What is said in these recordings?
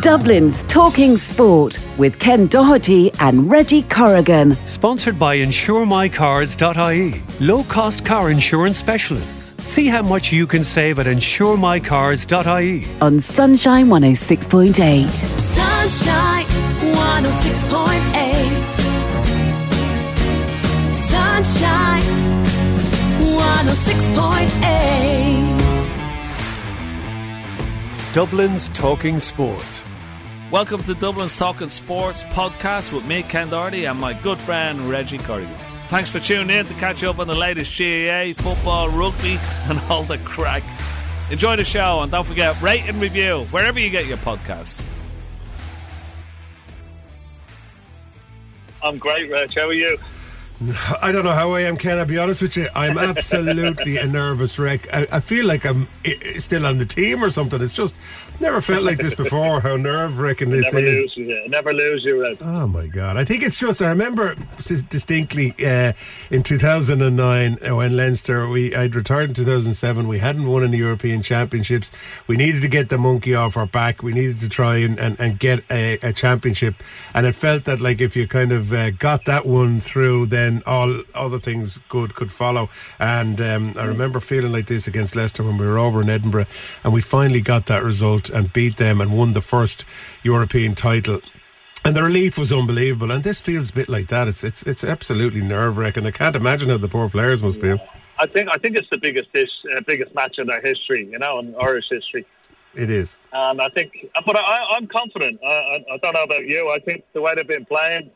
Dublin's Talking Sport with Ken Doherty and Reggie Corrigan. Sponsored by InsureMyCars.ie, low cost car insurance specialists. See how much you can save at InsureMyCars.ie. On Sunshine 106.8. Sunshine 106.8. Sunshine 106.8. Dublin's Talking Sport. Welcome to Dublin's Talking Sports podcast with me, Ken Doherty, and my good friend Reggie Corrigan. Thanks for tuning in to catch up on the latest GAA, football, rugby, and all the crack. Enjoy the show and don't forget, rate and review wherever you get your podcasts. I'm great, Reg. How are you? I don't know how I am, Ken. I'll be honest with you. I'm absolutely a nervous wreck. I, I feel like I'm I- I still on the team or something. It's just never felt like this before. How nerve wracking this is. Never is. lose you. Never lose you, Reg. Oh my god! I think it's just I remember distinctly uh, in 2009 uh, when Leinster we I'd retired in 2007. We hadn't won any European Championships. We needed to get the monkey off our back. We needed to try and, and, and get a, a championship. And it felt that like if you kind of uh, got that one through, then all other things good could follow. And um, I remember feeling like this against Leicester when we were over in Edinburgh, and we finally got that result and beat them and won the first European title. And the relief was unbelievable, and this feels a bit like that. It's it's it's absolutely nerve wracking. I can't imagine how the poor players must feel. I think I think it's the biggest dish, uh, biggest match in their history, you know, in Irish history. It is. And I think, but I, I'm confident. I, I, I don't know about you. I think the way they've been playing,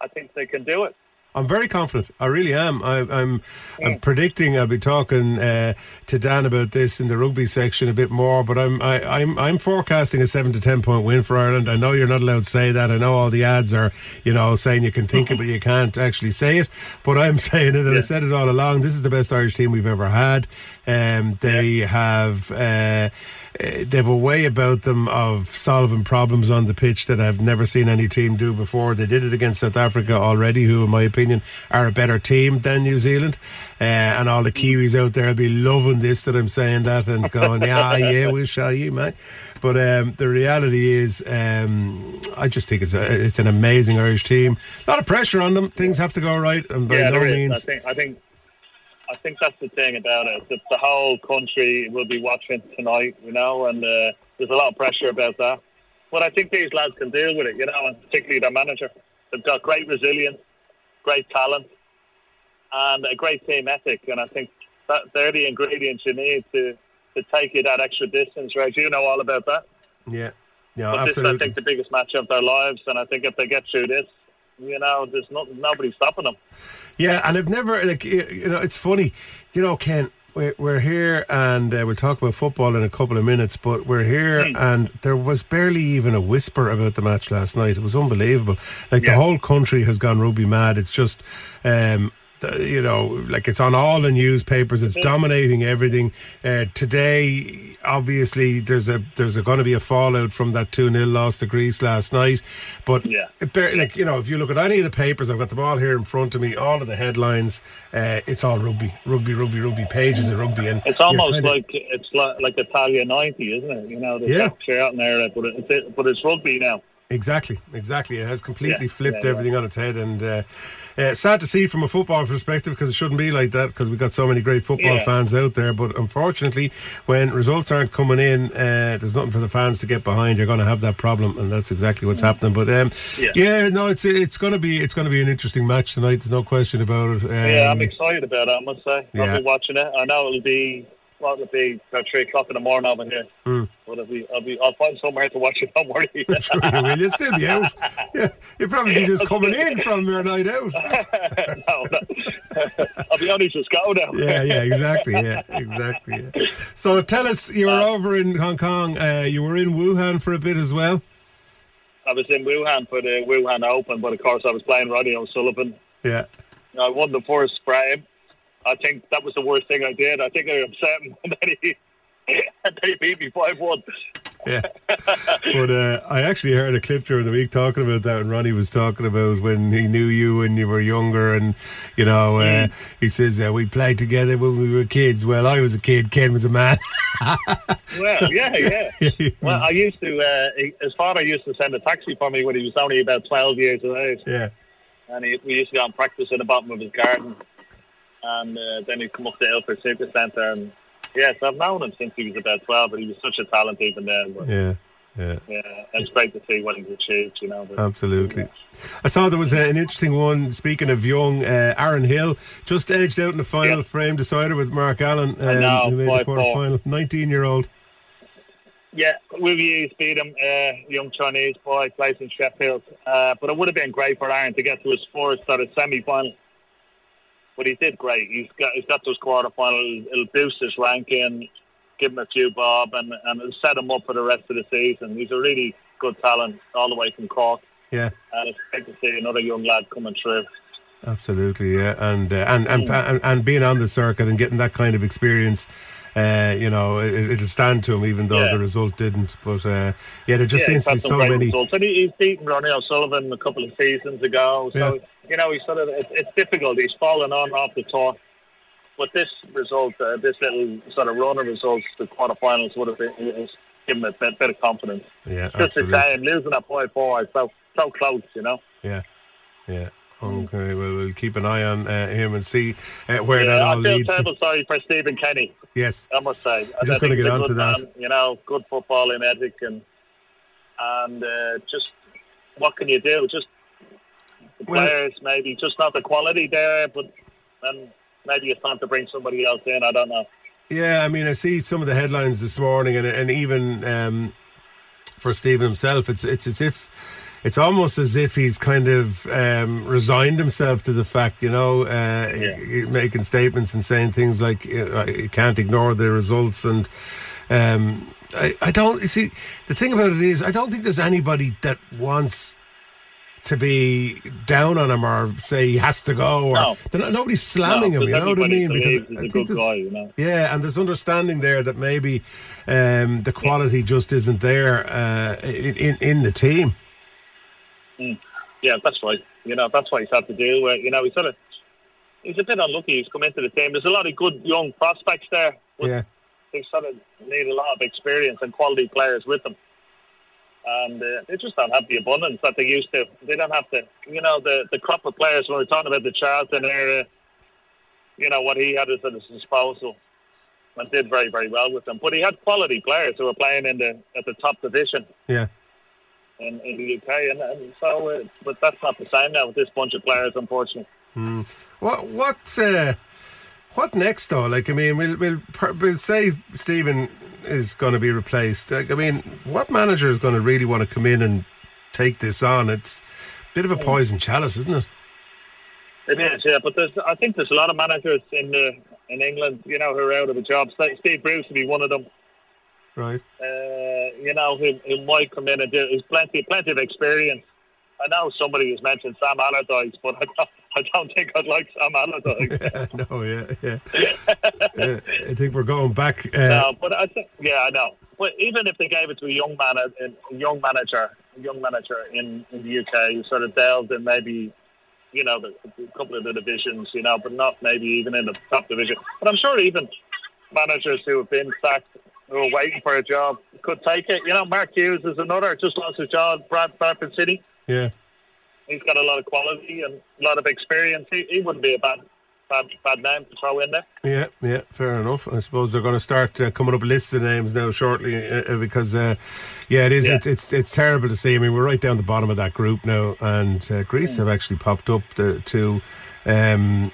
I think they can do it. I'm very confident. I really am. I, I'm. I'm predicting. I'll be talking uh, to Dan about this in the rugby section a bit more. But I'm. I, I'm. I'm forecasting a seven to ten point win for Ireland. I know you're not allowed to say that. I know all the ads are, you know, saying you can think it, but you can't actually say it. But I'm saying it, and I said it all along. This is the best Irish team we've ever had. Um, they have. Uh, uh, they've a way about them of solving problems on the pitch that I've never seen any team do before. They did it against South Africa already, who, in my opinion, are a better team than New Zealand. Uh, and all the Kiwis out there will be loving this that I'm saying that and going, yeah, yeah, we'll show you, man. But um, the reality is, um, I just think it's a, it's an amazing Irish team. A lot of pressure on them. Things have to go right, and by yeah, no means. I think. I think. I think that's the thing about it. That the whole country will be watching tonight, you know, and uh, there's a lot of pressure about that. But I think these lads can deal with it, you know, and particularly their manager. They've got great resilience, great talent, and a great team ethic. And I think that they're the ingredients you need to, to take you that extra distance, right? You know all about that. yeah, yeah, But this is, I think, the biggest match of their lives. And I think if they get through this, you know, there's not, nobody stopping them. Yeah, and I've never like you know it's funny, you know, Ken. We're, we're here and uh, we'll talk about football in a couple of minutes, but we're here Hmm. and there was barely even a whisper about the match last night. It was unbelievable. Like the whole country has gone rugby mad. It's just, um, you know, like it's on all the newspapers. It's dominating everything. Uh, today, obviously, there's a there's going to be a fallout from that two 0 loss to Greece last night. But Yeah. it like you know, if you look at any of the papers, I've got them all here in front of me. All of the headlines, uh, it's all rugby, rugby, rugby, rugby. Pages of rugby, and It's almost kinda- like it's like, like Italia '90, isn't it? You know, the Yeah. out in there, but it's but it's rugby now. Exactly, exactly. It has completely Yeah, flipped yeah, yeah. everything on its head, and uh, uh, sad to see from a football perspective because it shouldn't be like that because we've got so many great football Yeah. fans out there. But unfortunately, when results aren't coming in, uh, there's nothing for the fans to get behind. You're going to have that problem, and that's exactly what's happening. But um, Mm. Yeah. yeah. no, it's it's going to be it's going to be an interesting match tonight. There's no question about it. Um, yeah, I'm excited about it. I must say, Yeah. I'll be watching it. I know it'll be it'll be about three o'clock in the morning over here. Hmm. But I'll be, I'll be, I'll find somewhere to watch it. Don't worry. Will. You'll still be out. Yeah, you'll probably be just coming in from your night out. no, no. I'll be honest, just go now. Yeah, yeah, exactly. Yeah, exactly. Yeah. So tell us, you were over in Hong Kong. Uh, you were in Wuhan for a bit as well. I was in Wuhan for the Wuhan Open, but of course I was playing Ronnie O'Sullivan. Yeah. I won the first frame. I think that was the worst thing I did. I think I upset him, and then he, he beat me five one. yeah. But uh, I actually heard a clip during the week talking about that, and Ronnie was talking about when he knew you when you were younger, and you know, uh, Mm. he says uh, we played together when we were kids. Well, I was a kid, Ken was a man. Well, yeah, yeah. Well, I used to. Uh, he- his father used to send a taxi for me when he was only about twelve years of age, yeah, and he, we used to go and practice in the bottom of his garden, and uh, then he'd come up to Ilford Super Centre, and yes, I've known him since he was about twelve, but he was such a talent even then. But, yeah, yeah. yeah, it's great to see what he's achieved. You know. But, Absolutely. I saw there was uh, an interesting one. Speaking of young, uh, Aaron Hill just edged out in the final Yeah. frame decider with Mark Allen, um, know, who made the five quarter four. final. 19 year old. Yeah, Willie beat him, uh, young Chinese boy, plays in Sheffield. Uh, but it would have been great for Aaron to get to his fourth sort of semi-final. But he did great. He's got he's got to his quarter final. It'll, boost his ranking, give him a few bob, and and it'll set him up for the rest of the season. He's a really good talent all the way from Cork, Yeah. and it's great to see another young lad coming through. Absolutely, yeah, and uh, and, and and and being on the circuit and getting that kind of experience, uh, you know, it, it'll stand to him, even though Yeah. the result didn't. But uh, yeah, there just yeah, seems to be so many. results. And he, he's beaten Ronnie O'Sullivan a couple of seasons ago. So, you know, he's sort of, it's, it's difficult. He's fallen on off the tour. But this result, uh, this little sort of run of results, the quarterfinals would have been, it's given him a bit, bit of confidence. Yeah, Just a absolutely. shame, losing at 5 4 so, so close, you know. Yeah, yeah. Okay, well, we'll keep an eye on uh, him and see uh, where Yeah, that all I feel leads. terrible sorry for Stephen Kenny, Yes, I must say. I'm just gonna get on to that. man, you know, good footballing ethic and, and uh, just what can you do? Just Well- players, maybe just not the quality there, but then maybe it's time to bring somebody else in. I don't know. Yeah, I mean, I see some of the headlines this morning, and and even um, for Stephen himself, it's it's as if it's almost as if he's kind of um, resigned himself to the fact, you know, uh, he- making statements and saying things like you can't ignore the results, and um, I I don't you see the thing about it is I don't think there's anybody that wants. To be down on him or say he has to go, or No. not- nobody's slamming no, him. You know what I mean? Because I think guy, you know. yeah, and there's understanding there that maybe um, the quality just isn't there uh, in, in the team. Yeah, that's right. You know, that's what he's had to do. Uh, you know, he's sort of he's a bit unlucky. He's come into the team. There's a lot of good young prospects there, but Yeah, they sort of need a lot of experience and quality players with them. And uh, they just don't have the abundance that they used to. They don't have the, you know, the, the crop of players when we're talking about the Charlton era, you know, what he had at his disposal and did very, very well with them. But he had quality players who were playing in the at the top division yeah, in, in the UK. And, and so, uh, but that's not the same now with this bunch of players, unfortunately. What what uh, what next though? Like, I mean, we'll we'll, we'll say Stephen is going to be replaced. Like, I mean, what manager is going to really want to come in and take this on? It's a bit of a mm. poison chalice, isn't it? It is, yeah. But there's, I think there's a lot of managers in the, in England, you know, who are out of a job. Steve Steve Bruce would be one of them. Right. uh, you know, who, who might come in and do. There's plenty, plenty of experience. I know somebody has mentioned Sam Allardyce, but I don't, I don't think I'd like Sam Allardyce. no, yeah, yeah. yeah. I think we're going back. Uh, no, but I think, yeah, I know. But even if they gave it to a young man, a young manager, a young manager in, in the UK, who sort of delved in maybe, you know, the, a couple of the divisions, you know, but not maybe even in the top division. But I'm sure even managers who have been sacked, who are waiting for a job, could take it. You know, Mark Hughes is another, just lost his job, Brad Bradford City. yeah. He's got a lot of quality and a lot of experience. He, he wouldn't be a bad, bad, bad name to throw in there. Yeah, yeah, fair enough. I suppose they're going to start uh, coming up with lists of names now shortly uh, uh, because, uh, yeah, it is. Yeah. It's, it's it's terrible to see. I mean, we're right down the bottom of that group now, and uh, Greece have actually popped up the, to um,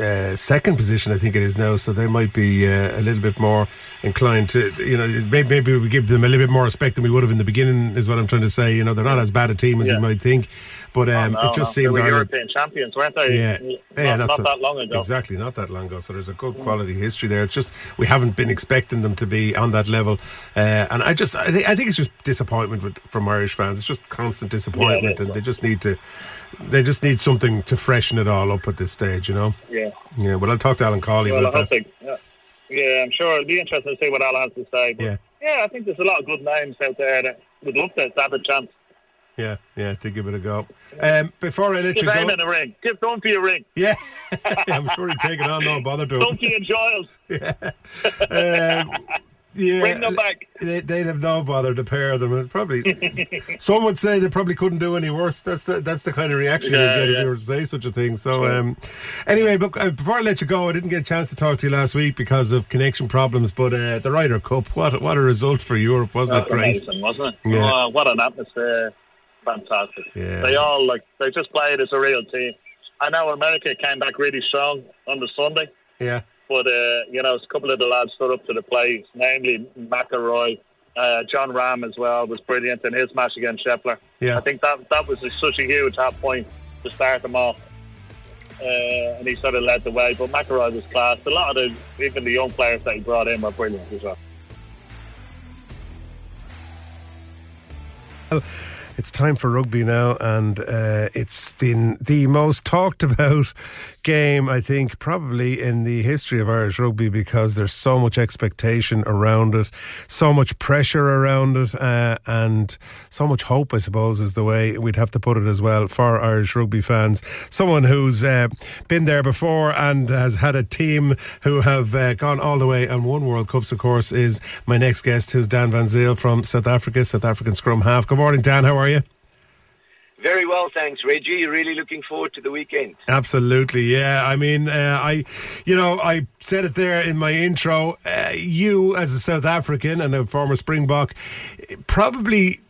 uh, second position, I think it is now. So they might be uh, a little bit more inclined to, you know, maybe, maybe we give them a little bit more respect than we would have in the beginning. Is what I'm trying to say. You know, they're not as bad a team as Yeah. you might think, but um, Oh, No, it just no. seemed they were European champions, weren't they? yeah, Not, yeah, not a- that long ago. Exactly, not that long ago. So there's a good quality history there. It's just we haven't been expecting them to be on that level, uh, and I just I, think I think it's just disappointment with, from Irish fans. It's just constant disappointment, is. and they just need to they just need something to freshen it all up at this stage. You know. Yeah. Yeah. Well, I'll talk to Alan Cawley Well, I about that. they, yeah. yeah, I'm sure it'll be interesting to see what Alan has to say. But Yeah. Yeah, I think there's a lot of good names out there that would love to have a chance. Yeah, yeah, to give it a go. Um, before I let Give you Eamon go, a ring. Give Dunphy a ring. yeah, I'm sure he'd take it on, no bother to him. Dunphy and Giles. Um, yeah, Bring them back. They, they'd have no bother to pair them. It probably, some would say they probably couldn't do any worse. That's the, that's the kind of reaction Yeah, you get if you were to say such a thing. So, um, anyway, uh, before I let you go, I didn't get a chance to talk to you last week because of connection problems. But uh, the Ryder Cup, what what a result for Europe, wasn't That's it great? amazing, wasn't it? Yeah. Oh, what an atmosphere. Fantastic. Yeah. They all, like, they just played as a real team. I know America came back really strong on the Sunday, Yeah, but, uh, you know, a couple of the lads stood up to the plate, namely McIlroy. Uh, Jon Rahm as well was brilliant in his match against Scheffler. Yeah. I think that that was such a huge half point to start them off. Uh, and he sort of led the way. But McIlroy was class. A lot of the, even the young players that he brought in were brilliant as well. It's time for rugby now, and uh, it's the the most talked about game I think probably in the history of Irish rugby because there's so much expectation around it, so much pressure around it, uh, and so much hope. I suppose is the way we'd have to put it as well for Irish rugby fans. Someone who's uh, been there before and has had a team who have uh, gone all the way and won World Cups. Of course, is my next guest, who's Dan Van Zyl from South Africa, South African scrum half. Good morning, Dan. How are you? Very well, thanks, Reggie. Really looking forward to the weekend. Absolutely, yeah. I mean, uh, I, you know, I said it there in my intro. Uh, you, as a South African and a former Springbok, probably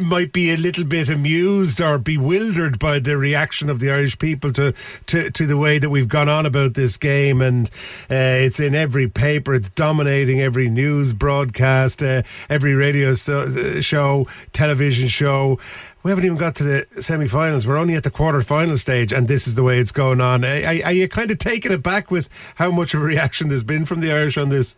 might be a little bit amused or bewildered by the reaction of the Irish people to to, to the way that we've gone on about this game, and uh, it's in every paper, it's dominating every news broadcast, uh, every radio st- show, television show. We haven't even got to the semi-finals. We're only at the quarter-final stage, and this is the way it's going on. Are, are are you kind of taken aback with how much of a reaction there's been from the Irish on this?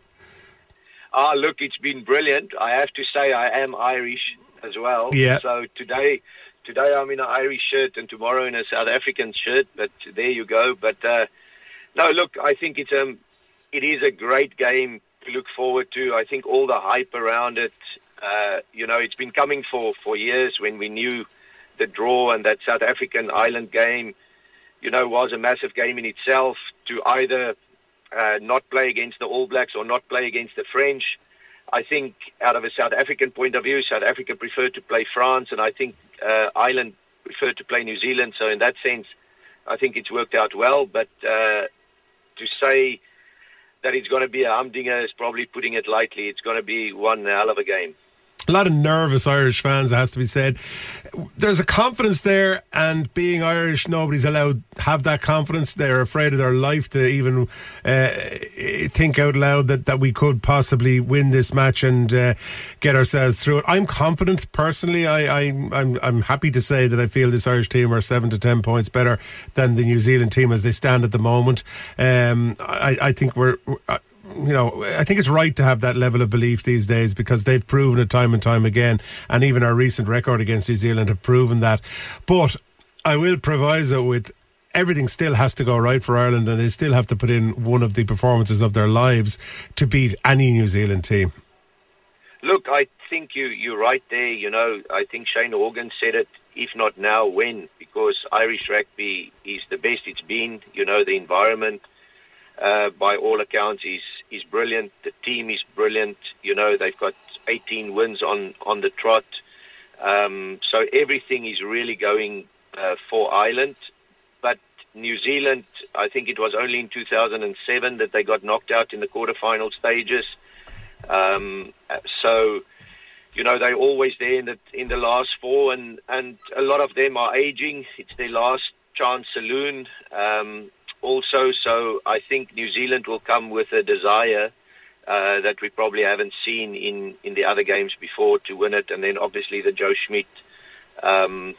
Ah, look, it's been brilliant. I have to say, I am Irish as well. Yeah. So today, today I'm in an Irish shirt, and tomorrow in a South African shirt. But there you go. But uh, no, look, I think it's um, it is a great game to look forward to. I think all the hype around it. Uh, you know, it's been coming for, for years when we knew the draw and that South African Ireland game, you know, was a massive game in itself to either uh, not play against the All Blacks or not play against the French. I think out of a South African point of view, South Africa preferred to play France, and I think uh, Ireland preferred to play New Zealand. So in that sense, I think it's worked out well. But uh, to say that it's going to be a humdinger is probably putting it lightly. It's going to be one hell of a game. A lot of nervous Irish fans, it has to be said. There's a confidence there, and being Irish, nobody's allowed have that confidence. They're afraid of their life to even uh, think out loud that, that we could possibly win this match and uh, get ourselves through it. I'm confident personally. I, I I'm I'm happy to say that I feel this Irish team are seven to ten points better than the New Zealand team as they stand at the moment. Um, I I think we're. You know, I think it's right to have that level of belief these days because they've proven it time and time again, and even our recent record against New Zealand have proven that. But I will proviso with everything still has to go right for Ireland, and they still have to put in one of the performances of their lives to beat any New Zealand team. Look, I think you you're right there. You know, I think Shane Horgan said it. If not now, when? Because Irish rugby is the best it's been. You know, the environment, uh, by all accounts, is is brilliant. The team is brilliant. You know, they've got 18 wins on on the trot. Um, so everything is really going uh, for Ireland. But New Zealand, I think it was only in 2007 that they got knocked out in the quarterfinal stages. Um, so, you know, they're always there in the in the last four, and and a lot of them are aging. It's their last chance saloon. Um, also, so I think New Zealand will come with a desire uh, that we probably haven't seen in in the other games before to win it, and then obviously the Joe Schmidt. Um,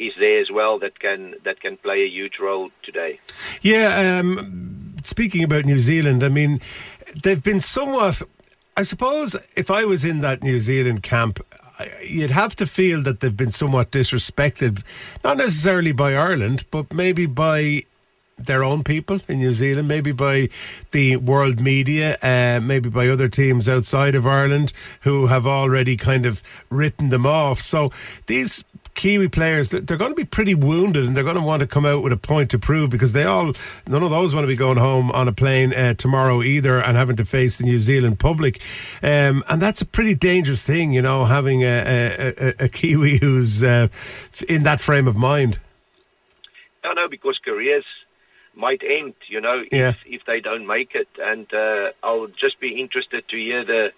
is there as well that can that can play a huge role today. Yeah, um, speaking about New Zealand, I mean, they've been somewhat. I suppose if I was in that New Zealand camp, you'd have to feel that they've been somewhat disrespected, not necessarily by Ireland, but maybe by their own people in New Zealand, maybe by the world media, uh, maybe by other teams outside of Ireland who have already kind of written them off. So these Kiwi players, they're, going to be pretty wounded and they're going to want to come out with a point to prove because they all, none of those want to be going home on a plane uh, tomorrow either and having to face the New Zealand public. Um, and that's a pretty dangerous thing, you know, having a, a, a, a Kiwi who's uh, in that frame of mind. No, no, because careers might end, you know, Yeah. if, if they don't make it. And uh, I'll just be interested to hear the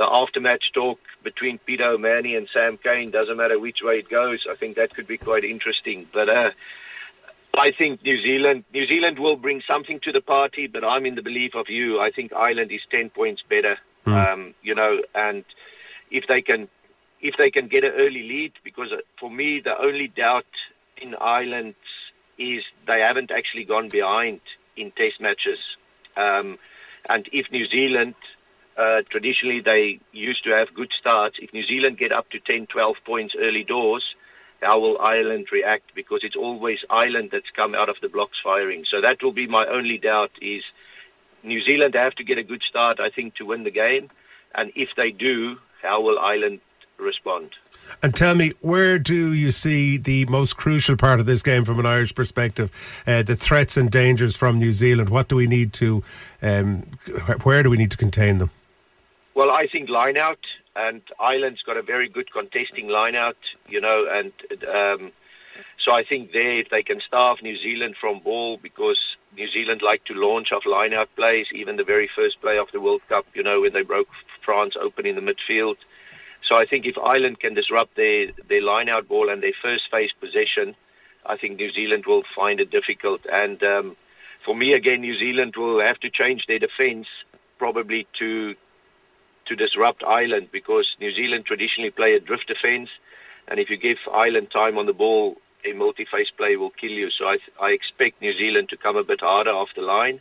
the aftermatch talk between Peter O'Mahony and Sam Cane. Doesn't matter which way it goes. I think that could be quite interesting. But uh, I think New Zealand New Zealand will bring something to the party. But I'm in the belief of you. I think Ireland is ten points better. Um, you know, and if they can if they can get an early lead, because uh, for me the only doubt in Ireland is they haven't actually gone behind in Test matches. Um, and if New Zealand, uh, traditionally they used to have good starts, if New Zealand get up to 10, 12 points early doors, how will Ireland react? Because it's always Ireland that's come out of the blocks firing. So that will be my only doubt is New Zealand have to get a good start, I think, to win the game. And if they do, how will Ireland respond? And tell me, where do you see the most crucial part of this game from an Irish perspective? Uh, the threats and dangers from New Zealand. What do we need to, um, where do we need to contain them? Well, I think line out, and Ireland's got a very good contesting line out, you know, and um, so I think there, if they can starve New Zealand from ball, because New Zealand like to launch off line out plays, even the very first play of the World Cup, you know, when they broke France open in the midfield. So I think if Ireland can disrupt their, their line out ball and their first phase possession, I think New Zealand will find it difficult. And um, for me, again, New Zealand will have to change their defence probably to to disrupt Ireland because New Zealand traditionally play a drift defence, and if you give Ireland time on the ball, a multi-phase play will kill you. So I, I expect New Zealand to come a bit harder off the line,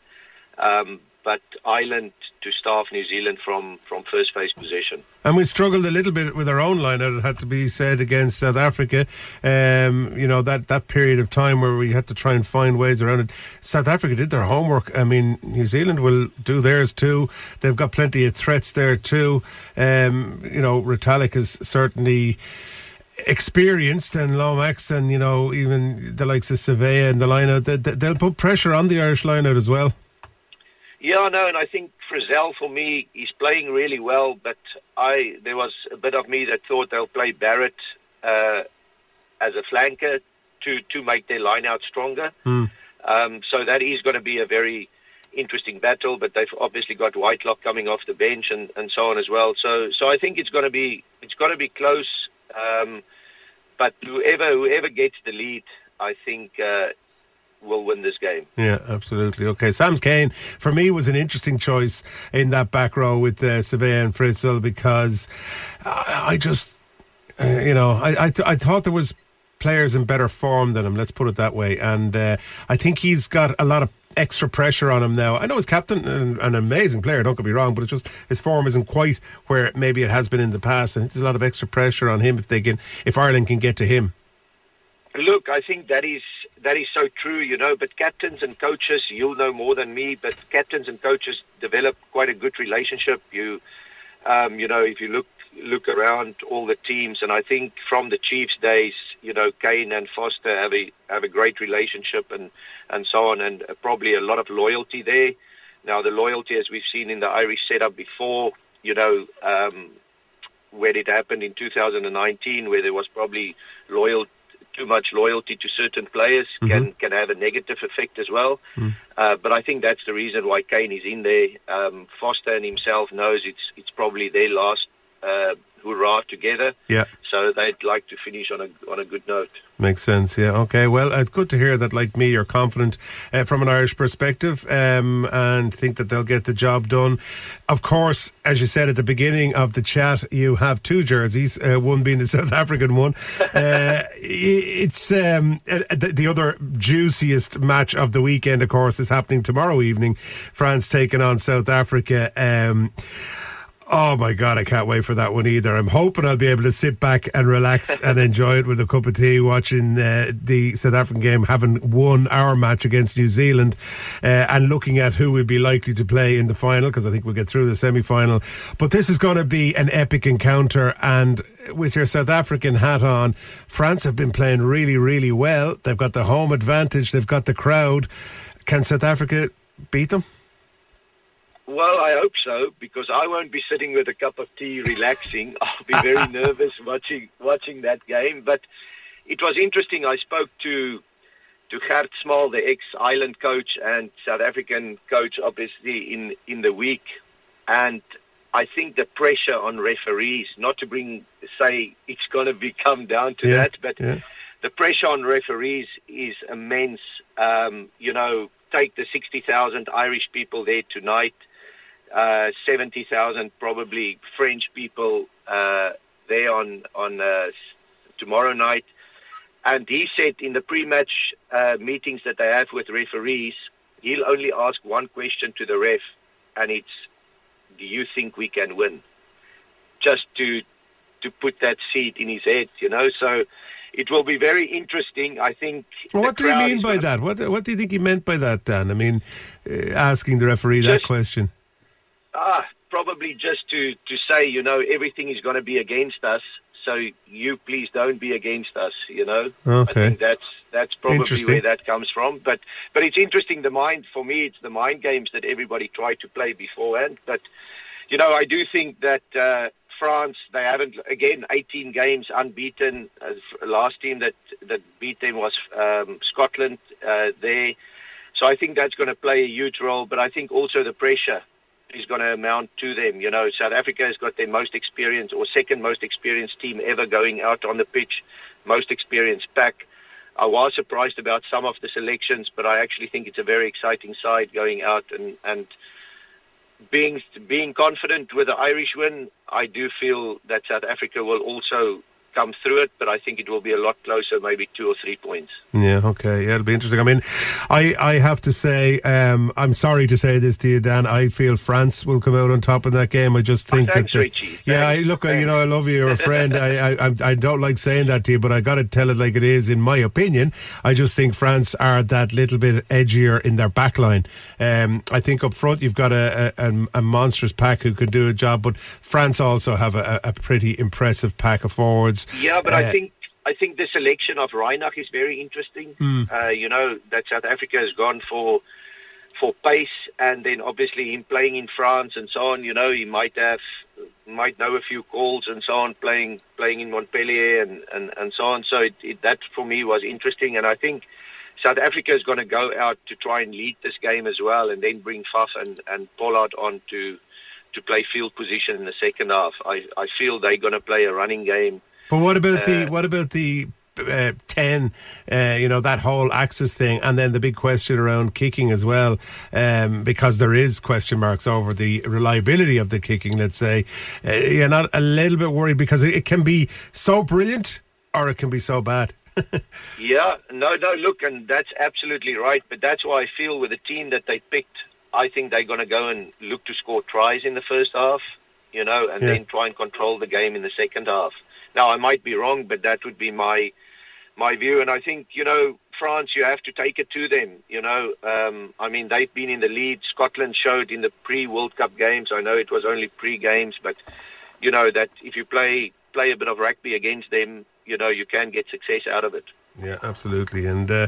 um, but Ireland to starve New Zealand from, from first phase position. And we struggled a little bit with our own line, it had to be said, against South Africa. Um, you know, that, that period of time where we had to try and find ways around it. South Africa did their homework. I mean, New Zealand will do theirs too. They've got plenty of threats there too. Um, you know, Retallick is certainly experienced and Lomax and, you know, even the likes of Savea and the line out, they, they- they'll put pressure on the Irish line out as well. Yeah, no, and I think Frizell for me, he's playing really well, but I there was a bit of me that thought they'll play Barrett uh, as a flanker to to make their line out stronger. Um, so that is going to be a very interesting battle, but they've obviously got Whitelock coming off the bench and, and so on as well. So so I think it's going to be it's going to be close. Um, but whoever whoever gets the lead, I think uh, will win this game. Yeah, absolutely. Okay, Sam's Cane for me was an interesting choice in that back row with uh, and Frizell because I, I just, uh, you know, I, I th- I thought there was players in better form than him. Let's put it that way, and uh, I think he's got a lot of extra pressure on him now. I know he's captain and an amazing player. Don't get me wrong, but it's just his form isn't quite where maybe it has been in the past. Think there's a lot of extra pressure on him if they can, if Ireland can get to him. Look, I think that is that is so true, you know. But captains and coaches, you'll know more than me. But captains and coaches develop quite a good relationship. You, um, you know, if you look look around all the teams, and I think from the Chiefs days, you know, Cane and Foster have a have a great relationship, and and so on, and probably a lot of loyalty there. Now, the loyalty, as we've seen in the Irish setup before, you know, um, where it happened in 2019, where there was probably loyal too much loyalty to certain players can can have a negative effect as well. Uh, but I think that's the reason why Cane is in there. Um, Foster and himself knows it's it's probably their last uh, hurrah together. Yeah. So they'd like to finish on a on a good note. Makes sense, yeah. Okay, well, it's good to hear that, like me, you're confident uh, from an Irish perspective um, and think that they'll get the job done. Of course, as you said at the beginning of the chat, you have two jerseys, uh, one being the South African one. Uh, it's um, uh, the, the other juiciest match of the weekend, of course, is happening tomorrow evening. France taking on South Africa. Um, Oh my God, I can't wait for that one either. I'm hoping I'll be able to sit back and relax and enjoy it with a cup of tea watching uh, the South African game, having won our match against New Zealand uh, and looking at who would be likely to play in the final because I think we'll get through the semi final. But this is going to be an epic encounter. And with your South African hat on, France have been playing really, really well. They've got the home advantage, they've got the crowd. Can South Africa beat them? Well, I hope so because I won't be sitting with a cup of tea relaxing. I'll be very nervous watching watching that game. But it was interesting. I spoke to to Gert Smal, the ex-Ireland coach and South African coach, obviously in in the week, and I think the pressure on referees, not to bring say it's going to become down to Yeah, that, but yeah. the pressure on referees is immense. Um, you know, take the 60,000 Irish people there tonight, uh, 70,000 probably French people uh, there on on uh, tomorrow night. And he said in the pre-match uh, meetings that they have with referees, he'll only ask one question to the ref, and it's, "Do you think we can win?" Just to to put that seed in his head, you know. So it will be very interesting. I think. Well, what do you mean by that? What What do you think he meant by that, Dan? I mean, uh, asking the referee that question. Ah, probably just to to say, you know, everything is going to be against us. So you please don't be against us. You know. I Okay. think that's that's probably where that comes from. But but it's interesting. The mind for me, it's the mind games that everybody tried to play beforehand. But you know, I do think that. Uh, France, they haven't again 18 games unbeaten. Uh, last team that that beat them was um, Scotland. Uh, there, so I think that's going to play a huge role. But I think also the pressure is going to amount to them. You know, South Africa has got their most experienced or second most experienced team ever going out on the pitch, most experienced pack. I was surprised about some of the selections, but I actually think it's a very exciting side going out and and being being confident with the Irish win. I do feel that South Africa will also come through it, but I think it will be a lot closer, maybe two or three points. Yeah, okay. Yeah, it'll be interesting. I mean, I, I have to say, um, I'm sorry to say this to you, Dan. I feel France will come out on top in that game. I just think thanks, that. the- Richie. yeah, I, look, I, you know, I love you. You're a friend. I, I, I- don't like saying that to you, but I got to tell it like it is. In my opinion, I just think France are that little bit edgier in their back line. Um, I think up front you've got a, a, a- monstrous pack who can do a job, but France also have a a pretty impressive pack of forwards. Yeah, but Uh, I think I think the selection of Reinach is very interesting. Uh, you know that South Africa has gone for for pace, and then obviously him playing in France and so on. You know, he might have might know a few calls and so on, playing playing in Montpellier and and, and so on. So it, it, that for me was interesting, and I think. South Africa is going to go out to try and lead this game as well, and then bring Faf and, and Pollard on to to play field position in the second half. I, I feel they're going to play a running game But what about the Uh, what about the uh, ten? Uh, you know that whole axis thing, and then the big question around kicking as well, um, because there is question marks over the reliability of the kicking. Let's say uh, you're not a little bit worried because it, it can be so brilliant or it can be so bad. Yeah, no, no, look, and that's absolutely right. But that's why I feel with the team that they picked, I think they're going to go and look to score tries in the first half, you know, and Yeah. then try and control the game in the second half. Now, I might be wrong, but that would be my my view. And I think, you know, France, you have to take it to them. You know, um, I mean, they've been in the lead. Scotland showed in the pre-World Cup games. I know it was only pre-games, but you know that if you play play a bit of rugby against them, you know, you can get success out of it. Yeah, absolutely, and. Uh,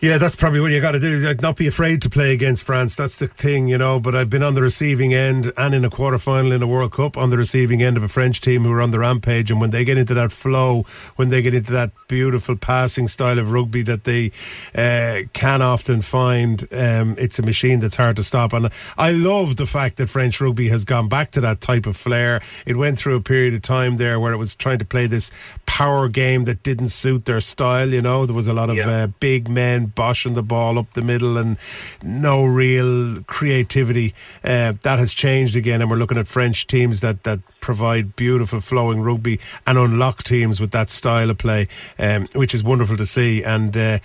yeah, that's probably what you got to do. Like, not be afraid to play against France. That's the thing, you know. But I've been on the receiving end and in a quarter final in a World Cup on the receiving end of a French team who are on the rampage. And when they get into that flow, when they get into that beautiful passing style of rugby that they uh, can often find, um, it's a machine that's hard to stop. And I love the fact that French rugby has gone back to that type of flair. It went through a period of time there where it was trying to play this power game that didn't suit their style. You know, there was a lot of Yeah. uh, big men boshing the ball up the middle and no real creativity. Uh, that has changed again, and we're looking at French teams that that provide beautiful flowing rugby and unlock teams with that style of play, um, which is wonderful to see. And uh,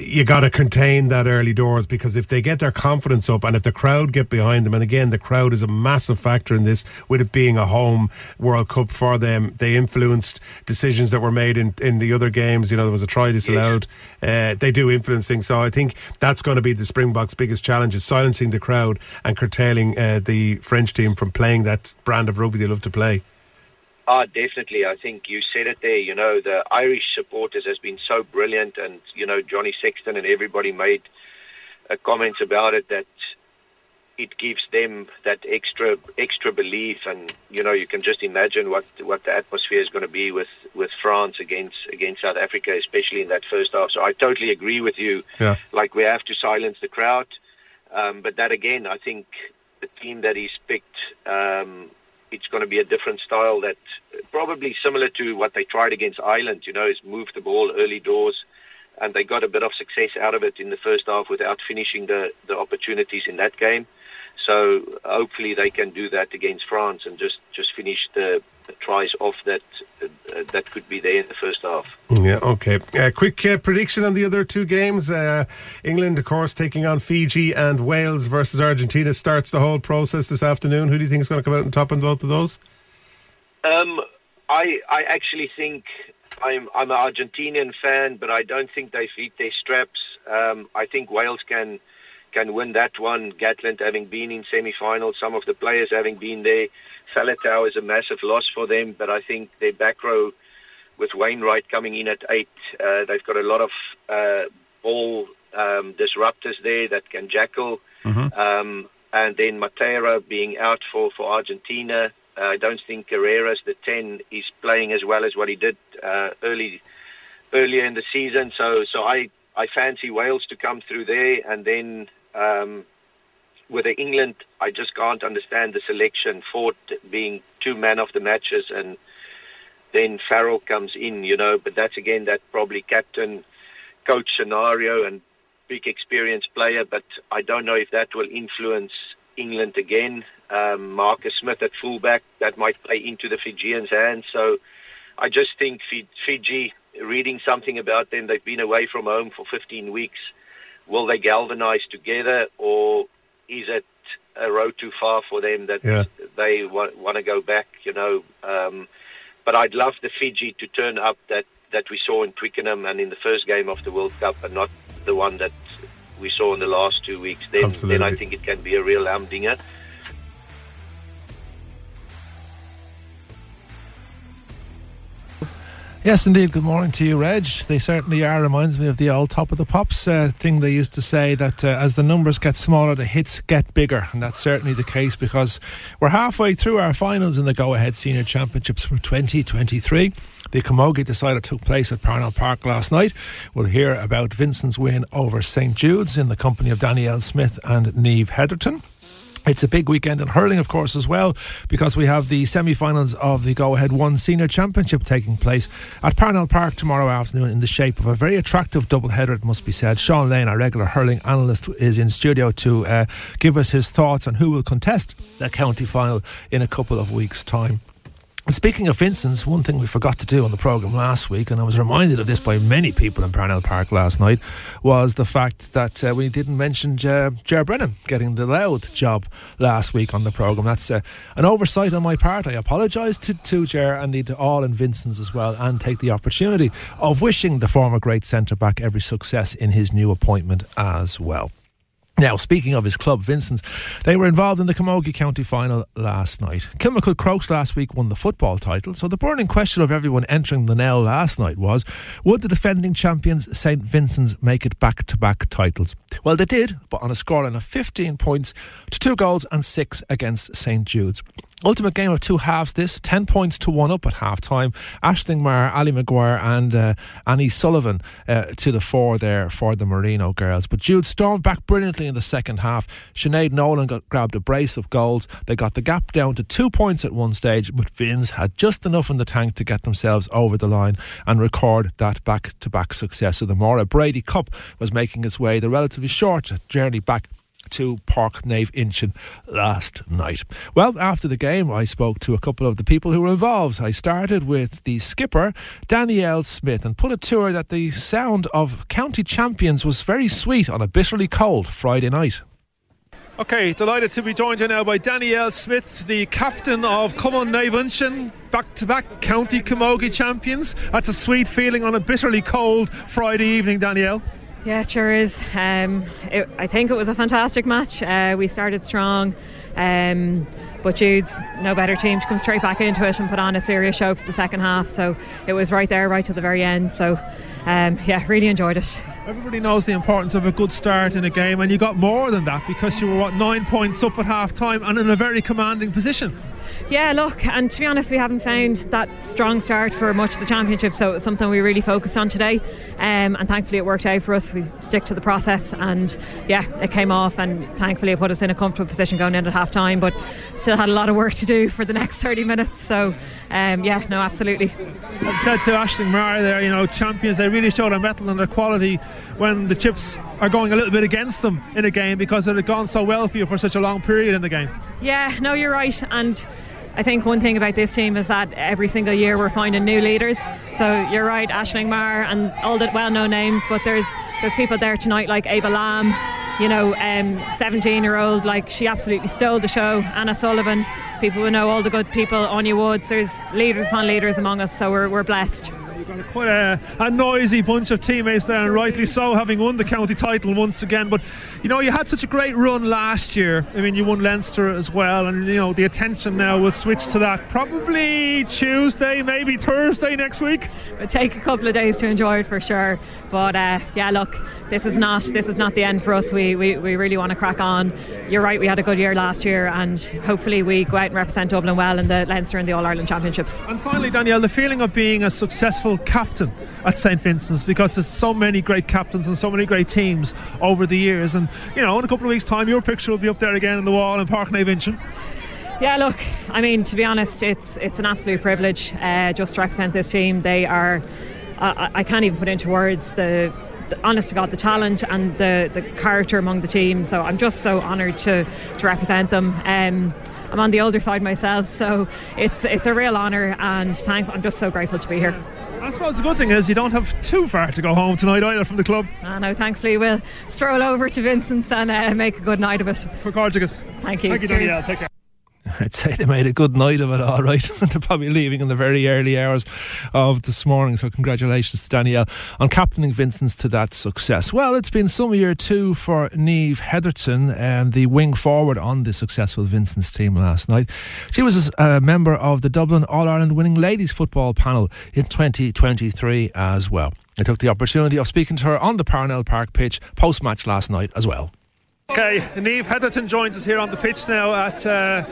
you got to contain that early doors because if they get their confidence up and if the crowd get behind them, and again, the crowd is a massive factor in this, with it being a home World Cup for them, they influenced decisions that were made in, in the other games. You know, there was a try disallowed. Uh, they do influence things. So I think that's going to be the Springboks' biggest challenge is silencing the crowd and curtailing uh, the French team from playing that brand of rugby they love to play. Ah, definitely. I think you said it there. You know, the Irish supporters has been so brilliant, and you know, Johnny Sexton and everybody made uh, comments about it that it gives them that extra extra belief, and you know, you can just imagine what what the atmosphere is going to be with with France against against South Africa, especially in that first half. So I totally agree with you. Yeah. Like we have to silence the crowd, um, but that again, I think the team that he's picked. Um, it's going to be a different style that probably similar to what they tried against Ireland, you know, is move the ball early doors. And they got a bit of success out of it in the first half without finishing the, the opportunities in that game. So hopefully they can do that against France and just, just finish the, the tries off that uh, that could be there in the first half. Yeah, okay. Uh, quick uh, prediction on the other two games. Uh, England, of course, taking on Fiji and Wales versus Argentina starts the whole process this afternoon. Who do you think is going to come out on top in both of those? Um, I I actually think I'm I'm an Argentinian fan, but I don't think they've hit their straps. Um, I think Wales can can win that one. Gatland having been in semi-final, some of the players having been there. Faletau is a massive loss for them, but I think their back row with Wainwright coming in at eight, uh, they've got a lot of uh, ball um, disruptors there that can jackal. Um, and then Matera being out for, for Argentina. Uh, I don't think Carreras, the 10, is playing as well as what he did uh, early earlier in the season. So so I, I fancy Wales to come through there. And then um, with the England, I just can't understand the selection. Ford being two man of the matches and then Farrell comes in, you know. But that's again that probably captain coach scenario and big experienced player. But I don't know if that will influence England again. Um, Marcus Smith at fullback that might play into the Fijians' hands. So I just think Fiji, reading something about them, they've been away from home for 15 weeks. Will they galvanize together, or is it a road too far for them that Yeah. they wa- want to go back? You know, um, but I'd love the Fiji to turn up that that we saw in Twickenham and in the first game of the World Cup, and not the one that we saw in the last two weeks. Then, then I think it can be a real humdinger. Yes, indeed. Good morning to you, Reg. They certainly are. Reminds me of the old top of the pops uh, thing they used to say that uh, as the numbers get smaller, the hits get bigger, and that's certainly the case because we're halfway through our finals in the Go-Ahead Senior Championships for 2023. The Camogie decider took place at Parnell Park last night. We'll hear about Vincent's win over St Jude's in the company of Danielle Smith and Neve Heatherton. It's a big weekend in hurling, of course, as well, because we have the semi finals of the Go Ahead One Senior Championship taking place at Parnell Park tomorrow afternoon in the shape of a very attractive double header, it must be said. Sean Lane, our regular hurling analyst, is in studio to uh, give us his thoughts on who will contest the county final in a couple of weeks' time. Speaking of Vincent's, one thing we forgot to do on the programme last week, and I was reminded of this by many people in Parnell Park last night, was the fact that uh, we didn't mention Ger, Ger Brennan getting the Louth job last week on the programme. That's uh, an oversight on my part. I apologise to, to Ger and need to all in Vincent's as well, and take the opportunity of wishing the former great centre back every success in his new appointment as well. Now, speaking of his club, Vincent's, they were involved in the Camogie County final last night. Kilmacud Crokes last week won the football title, so the burning question of everyone entering the Nell last night was would the defending champions St Vincent's make it back to back titles? Well, they did, but on a scoreline of 15 points to two goals and six against St Jude's. Ultimate game of two halves this, 10 points to one up at half time. Ashling Mar, Ali Maguire, and uh, Annie Sullivan uh, to the fore there for the Marino girls. But Jude stormed back brilliantly in the second half. Sinead Nolan got, grabbed a brace of goals. They got the gap down to two points at one stage, but Vins had just enough in the tank to get themselves over the line and record that back to back success. So the Mora Brady Cup was making its way, the relatively short journey back to Páirc Naomh Uinseann last night. Well, after the game, I spoke to a couple of the people who were involved. I started with the skipper, Danielle Smith, and put it to her that the sound of county champions was very sweet on a bitterly cold Friday night. Okay, delighted to be joined here now by Danielle Smith, the captain of Common Navention, back to back county camogie champions. That's a sweet feeling on a bitterly cold Friday evening, Danielle. Yeah, it sure is. Um, it, I think it was a fantastic match. Uh, we started strong, um, but Jude's no better team to come straight back into it and put on a serious show for the second half. So it was right there, right to the very end. So um, yeah, really enjoyed it. Everybody knows the importance of a good start in a game, and you got more than that because you were what nine points up at half time and in a very commanding position. Yeah, look, and to be honest, we haven't found that strong start for much of the championship, so it was something we really focused on today. Um, and thankfully, it worked out for us. We stick to the process, and yeah, it came off, and thankfully, it put us in a comfortable position going in at half time, but still had a lot of work to do for the next 30 minutes. So, um, yeah, no, absolutely. As I said to Aisling Maher there, you know, champions, they really show their mettle and their quality when the chips are going a little bit against them in a game because it had gone so well for you for such a long period in the game. Yeah, no, you're right. And I think one thing about this team is that every single year we're finding new leaders. So you're right, Aisling Maher and all the well-known names, but there's there's people there tonight like Ava Lamb, you know, um, 17 year old, like she absolutely stole the show. Anna Sullivan, people who know all the good people, on your Woods. There's leaders upon leaders among us, so we're, we're blessed. Quite a, a noisy bunch of teammates there, and rightly so, having won the county title once again. But you know, you had such a great run last year. I mean, you won Leinster as well, and you know the attention now will switch to that probably Tuesday, maybe Thursday next week. It'll take a couple of days to enjoy it for sure. But uh, yeah, look, this is not this is not the end for us. We, we we really want to crack on. You're right, we had a good year last year, and hopefully we go out and represent Dublin well in the Leinster and the All Ireland Championships. And finally, Danielle, the feeling of being a successful captain at St Vincent's because there's so many great captains and so many great teams over the years, and you know, in a couple of weeks' time, your picture will be up there again on the wall in Páirc Naomh Uinseann. Yeah, look, I mean, to be honest, it's it's an absolute privilege uh, just to represent this team. They are, I, I can't even put into words the, the, honest to God, the talent and the, the character among the team. So I'm just so honoured to, to represent them. Um, I'm on the older side myself, so it's it's a real honour and thank. I'm just so grateful to be here. I suppose the good thing is you don't have too far to go home tonight either from the club. And I know, thankfully, we'll stroll over to Vincent's and uh, make a good night of it. For Gorgeous. Thank you. Thank you. Danielle. Take care. I'd say they made a good night of it, all right. They're probably leaving in the very early hours of this morning. So, congratulations to Danielle on captaining Vincent's to that success. Well, it's been some year too for Niamh Hetherton, and the wing forward on the successful Vincent's team last night. She was a member of the Dublin All Ireland winning ladies football panel in 2023 as well. I took the opportunity of speaking to her on the Parnell Park pitch post match last night as well. Okay, Niamh Hetherton joins us here on the pitch now at uh,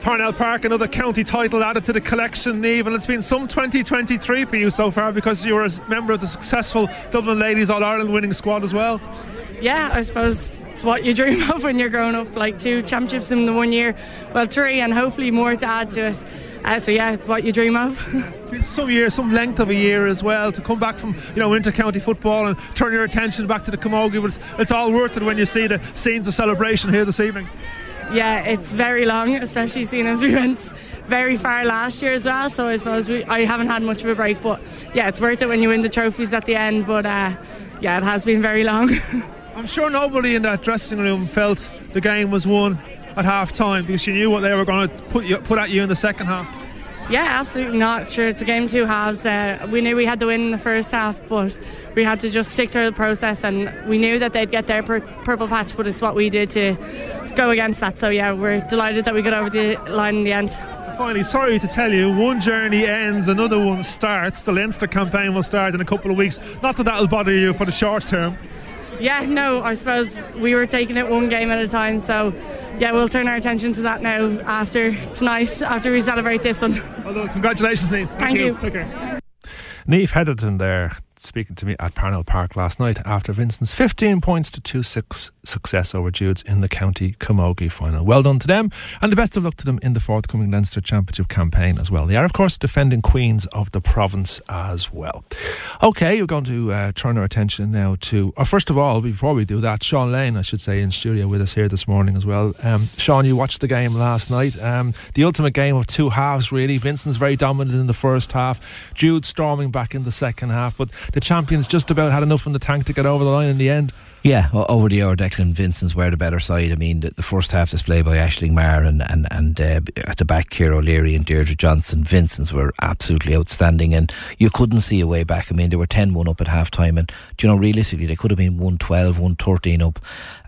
Parnell Park. Another county title added to the collection, Niamh, and it's been some 2023 for you so far because you were a member of the successful Dublin Ladies All Ireland winning squad as well. Yeah, I suppose it's what you dream of when you're growing up. Like two championships in the one year, well, three, and hopefully more to add to it. Uh, so yeah, it's what you dream of. It's been some year, some length of a year as well to come back from you know inter county football and turn your attention back to the camogie. But it's, it's all worth it when you see the scenes of celebration here this evening. yeah, it's very long, especially seeing as we went very far last year as well. So I suppose we, I haven't had much of a break, but yeah, it's worth it when you win the trophies at the end. But uh, yeah, it has been very long. I'm sure nobody in that dressing room felt the game was won at half time because you knew what they were going to put you, put at you in the second half. Yeah, absolutely not. Sure, it's a game two halves. Uh, we knew we had to win in the first half, but we had to just stick to the process, and we knew that they'd get their pur- purple patch, but it's what we did to go against that. So yeah, we're delighted that we got over the line in the end. Finally, sorry to tell you, one journey ends, another one starts. The Leinster campaign will start in a couple of weeks. Not that that'll bother you for the short term. Yeah, no, I suppose we were taking it one game at a time. So yeah, we'll turn our attention to that now after tonight, after we celebrate this one. Although, congratulations, Niamh. Thank you. Take care. Niamh Hetherton there speaking to me at Parnell Park last night after Vincent's 15 points to 2 6 success over Jude's in the County Camogie final. Well done to them, and the best of luck to them in the forthcoming Leinster Championship campaign as well. They are, of course, defending Queens of the province as well. Okay, we're going to uh, turn our attention now to, or first of all, before we do that, Sean Lane, I should say, in studio with us here this morning as well. Um, Sean, you watched the game last night. Um, the ultimate game of two halves, really. Vincent's very dominant in the first half, Jude storming back in the second half, but the champions just about had enough in the tank to get over the line in the end. Yeah, over the hour, Declan Vincent's were the better side. I mean, the, the first half display by Aisling Maher and and and uh, at the back, Ciara O'Leary and Deirdre Johnson. Vincent's were absolutely outstanding, and you couldn't see a way back. I mean, they were 10-1 up at half time, and you know, realistically, they could have been 112, 113 up.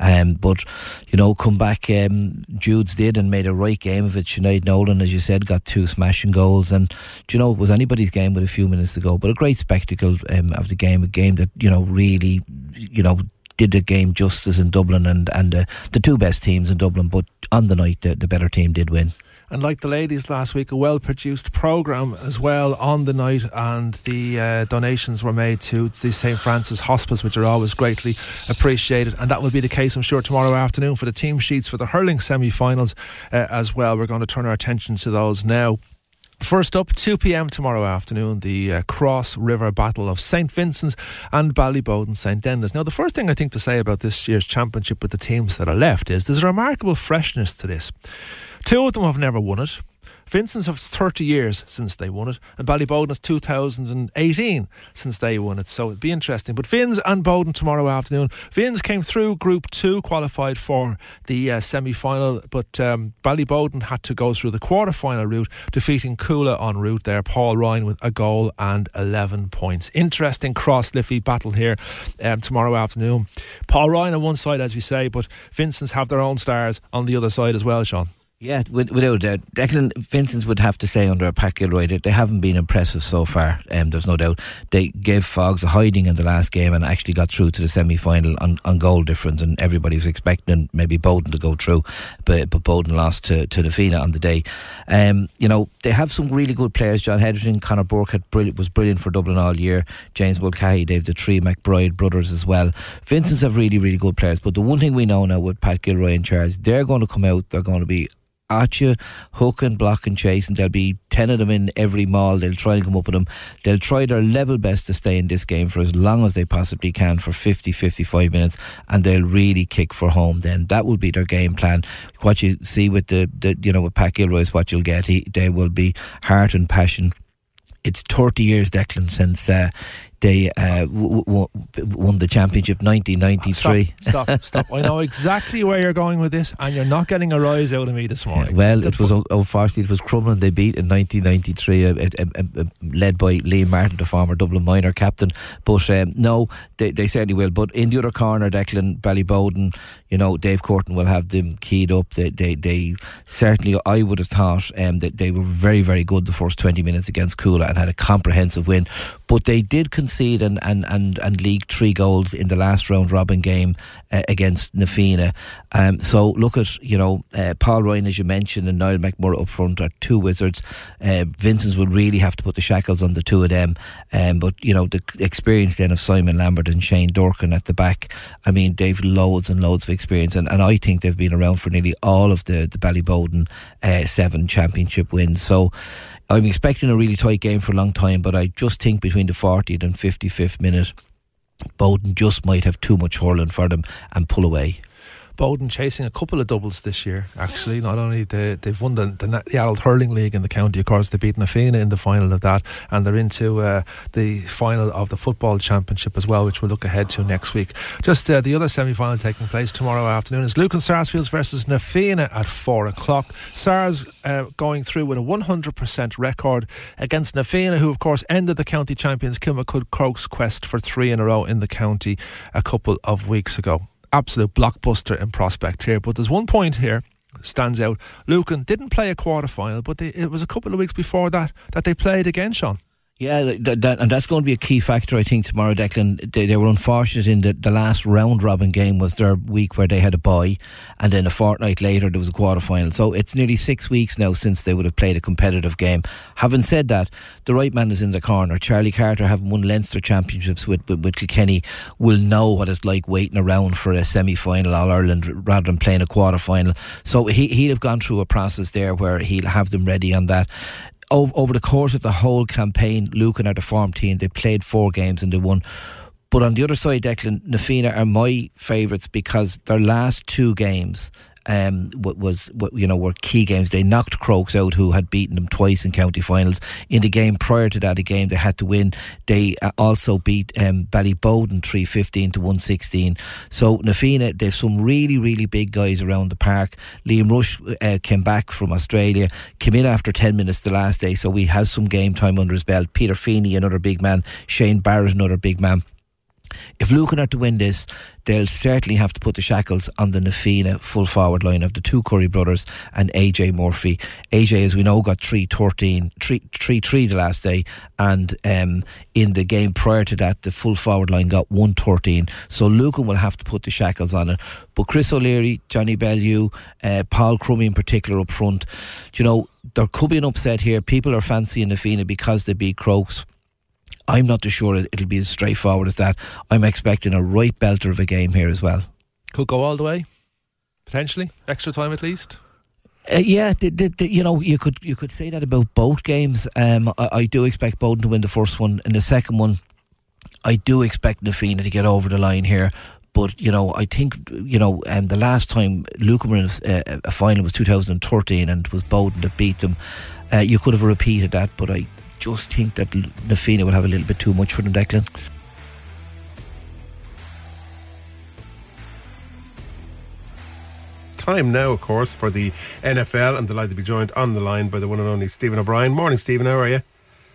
Um, but you know, come back. Um, Jude's did and made a right game of it. Sinead Nolan, as you said, got two smashing goals, and you know, it was anybody's game with a few minutes to go. But a great spectacle um, of the game, a game that you know really, you know did the game justice in Dublin and and uh, the two best teams in Dublin. But on the night, the, the better team did win. And like the ladies last week, a well produced programme as well on the night, and the uh, donations were made to the St Francis Hospice, which are always greatly appreciated. And that will be the case, I'm sure, tomorrow afternoon for the team sheets for the hurling semi finals uh, as well. We're going to turn our attention to those now. First up, 2 pm tomorrow afternoon, the uh, Cross River Battle of St Vincent's and Ballyboden St Enda's. Now, the first thing I think to say about this year's championship with the teams that are left is there's a remarkable freshness to this. Two of them have never won it. Vincent's have 30 years since they won it, and Ballyboden has 2018 since they won it. So it'd be interesting. But Finns and Boden tomorrow afternoon. Finns came through Group 2, qualified for the uh, semi final, but um, Ballyboden had to go through the quarter final route, defeating Cuala en route there. Paul Ryan with a goal and 11 points. Interesting cross Liffey battle here um, tomorrow afternoon. Paul Ryan on one side, as we say, but Vincent's have their own stars on the other side as well, Sean. Yeah, without a doubt. Declan Vincent's would have to say under a Pat Gilroy that they haven't been impressive so far. Um, there's no doubt. They gave Fogs a hiding in the last game and actually got through to the semi final on, on goal difference. And everybody was expecting maybe Boden to go through, but, but Boden lost to, to Fina on the day. Um, you know, they have some really good players. John Hedgerton, Conor Burke had brilliant, was brilliant for Dublin all year. James Mulcahy, they've the three McBride brothers as well. Vincent's have really, really good players. But the one thing we know now with Pat Gilroy in charge, they're going to come out, they're going to be at you, hook and block and chase, and there'll be 10 of them in every mall. They'll try and come up with them. They'll try their level best to stay in this game for as long as they possibly can for 50, 55 minutes, and they'll really kick for home then. That will be their game plan. What you see with the, the you know, with Pat Gilroy is what you'll get. He, they will be heart and passion. It's 30 years, Declan, since uh, they uh, w- w- won the championship 1993. Stop, stop, stop. I know exactly where you're going with this, and you're not getting a rise out of me this morning. well, it was unfortunately it was Crumlin they beat in 1993, uh, uh, uh, led by Liam Martin, the former Dublin minor captain. But um, no, they, they certainly will. But in the other corner, Declan Ballyboden, you know, Dave Corton will have them keyed up. They, they, they certainly, I would have thought um, that they were very, very good the first 20 minutes against Cuala and had a comprehensive win. But they did concede and, and, and, and league three goals in the last round robin game uh, against Na Fianna. Um, so look at, you know, uh, Paul Ryan, as you mentioned, and Niall McMurrough up front are two wizards. Uh, Vincent's will really have to put the shackles on the two of them. Um, but, you know, the experience then of Simon Lambert and Shane Durkin at the back, I mean, they've loads and loads of experience. And, and I think they've been around for nearly all of the, the Ballyboden uh, seven championship wins. So, I'm expecting a really tight game for a long time, but I just think between the 40th and 55th minute, Boden just might have too much hurling for them and pull away. Boden chasing a couple of doubles this year. Actually, not only they, they've won the, the, the adult hurling league in the county, of course, they beat Na Fianna in the final of that, and they're into uh, the final of the football championship as well, which we'll look ahead to next week. Just uh, the other semi final taking place tomorrow afternoon is Lucan Sarsfields versus Na Fianna at four o'clock. Sars uh, going through with a 100% record against Na Fianna, who of course ended the county champions Kilmacud Crokes quest for three in a row in the county a couple of weeks ago absolute blockbuster in prospect here. But there's one point here stands out. Lucan didn't play a quarter final, but they, it was a couple of weeks before that that they played again, Sean. Yeah, that, that, and that's going to be a key factor, I think, tomorrow, Declan. They, they were unfortunate in the, last round robin game was their week where they had a bye, and then a fortnight later there was a quarter final. So it's nearly six weeks now since they would have played a competitive game. Having said that, the right man is in the corner. Charlie Carter, having won Leinster championships with, with, with Kilkenny, will know what it's like waiting around for a semi final All Ireland rather than playing a quarter final. So he, he'll have gone through a process there where he'll have them ready on that over, over the course of the whole campaign, looking at the farm team, they played four games and they won. But on the other side, Declan, Na Fianna are my favourites because their last two games um, what was you know were key games. They knocked Crokes out, who had beaten them twice in county finals. In the game prior to that, a game they had to win. They uh, also beat um, Ballyboden three fifteen to one sixteen. So Na Fianna, there's some really really big guys around the park. Liam Rush uh, came back from Australia, came in after ten minutes the last day, so he has some game time under his belt. Peter Feeney, another big man. Shane Barrett, another big man. If Lucan are to win this, they'll certainly have to put the shackles on the Na Fianna full forward line of the two Curry brothers and AJ Murphy. AJ, as we know, got 3 13, 3 3 the last day, and um, in the game prior to that, the full forward line got 1 13. So Lucan will have to put the shackles on it. But Chris O'Leary, Johnny Bellew, uh, Paul Crummy in particular up front, you know, there could be an upset here. People are fancying Na Fianna because they beat Crokes I'm not too sure it'll be as straightforward as that. I'm expecting a right belter of a game here as well. Could go all the way, potentially extra time at least. Uh, yeah, the, the, the, you know, you could you could say that about both games. Um, I, I, do expect Boden to win the first one, and the second one, I do expect Na Fianna to get over the line here. But you know, I think you know, um, the last time Lucan were in a, uh, a, final was 2013, and it was Boden that beat them. Uh, you could have repeated that, but I just think that Na Fianna will have a little bit too much for them, Declan. Time now, of course, for the NFL. I'm delighted to be joined on the line by the one and only Stephen O'Brien. Morning, Stephen. How are you?